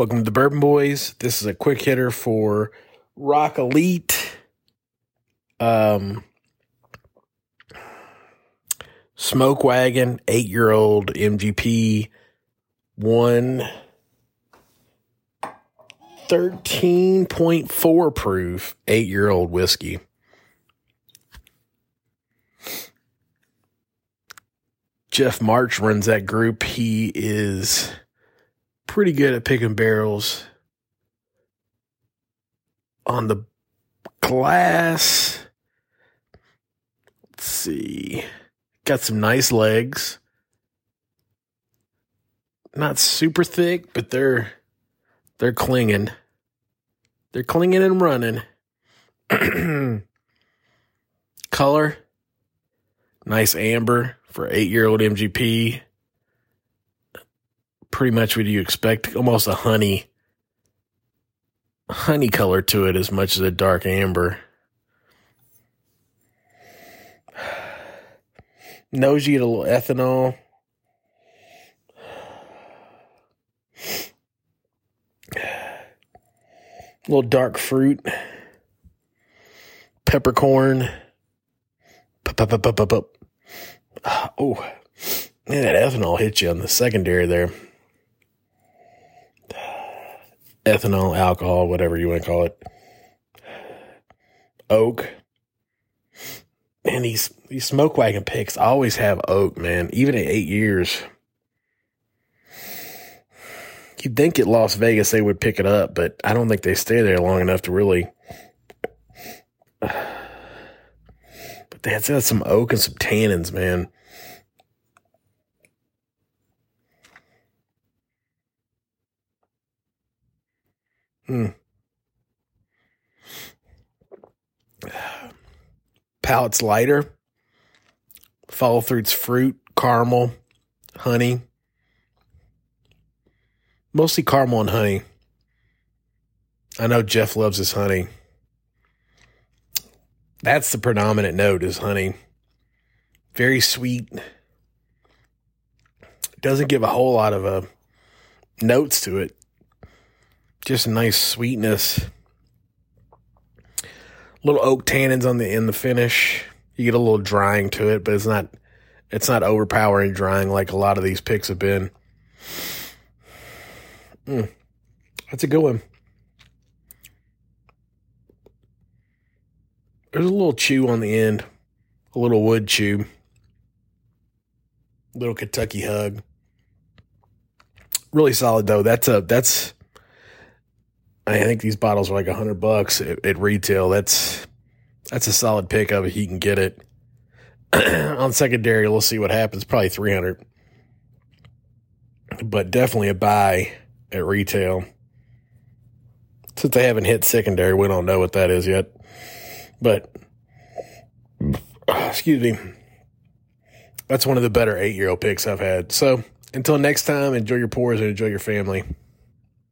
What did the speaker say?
Welcome to the Bourbon Boys. This is a quick hitter for Rock Elite. Um, Smoke Wagon, eight year old MGP, one 13.4 proof, eight year old whiskey. Jeff March runs that group. He is pretty good at picking barrels on the glass. Let's see. Got some nice legs. Not super thick, but they're they're clinging. They're clinging and running. Color. Nice amber for 8-year-old MGP pretty much what you expect, almost a honey honey color to it as much as a dark amber. Nose you get a little ethanol. A little dark fruit. Peppercorn. Oh, man, that ethanol hit you on the secondary there ethanol, alcohol, whatever you want to call it. Oak. Man, these these smoke wagon picks always have oak, man. Even at eight years. You'd think at Las Vegas they would pick it up, but I don't think they stay there long enough to really. But that's got some oak and some tannins, man. Mm. Palate's lighter. Follow through's fruit, caramel, honey. Mostly caramel and honey. I know Jeff loves his honey. That's the predominant note is honey. Very sweet. Doesn't give a whole lot of uh, notes to it just nice sweetness. Little oak tannins on the in the finish. You get a little drying to it, but it's not it's not overpowering drying like a lot of these picks have been. Mm, that's a good one. There's a little chew on the end, a little wood chew, little Kentucky hug. Really solid though. That's a that's I think these bottles are like a hundred bucks at, at, retail. That's that's a solid pickup if can get it. On secondary, we'll see what happens. Probably three hundred, but definitely a buy at retail. Since they haven't hit secondary, we don't know what that is yet. But excuse me, that's one of the better eight year old picks I've had. So until next time, enjoy your pours and enjoy your family.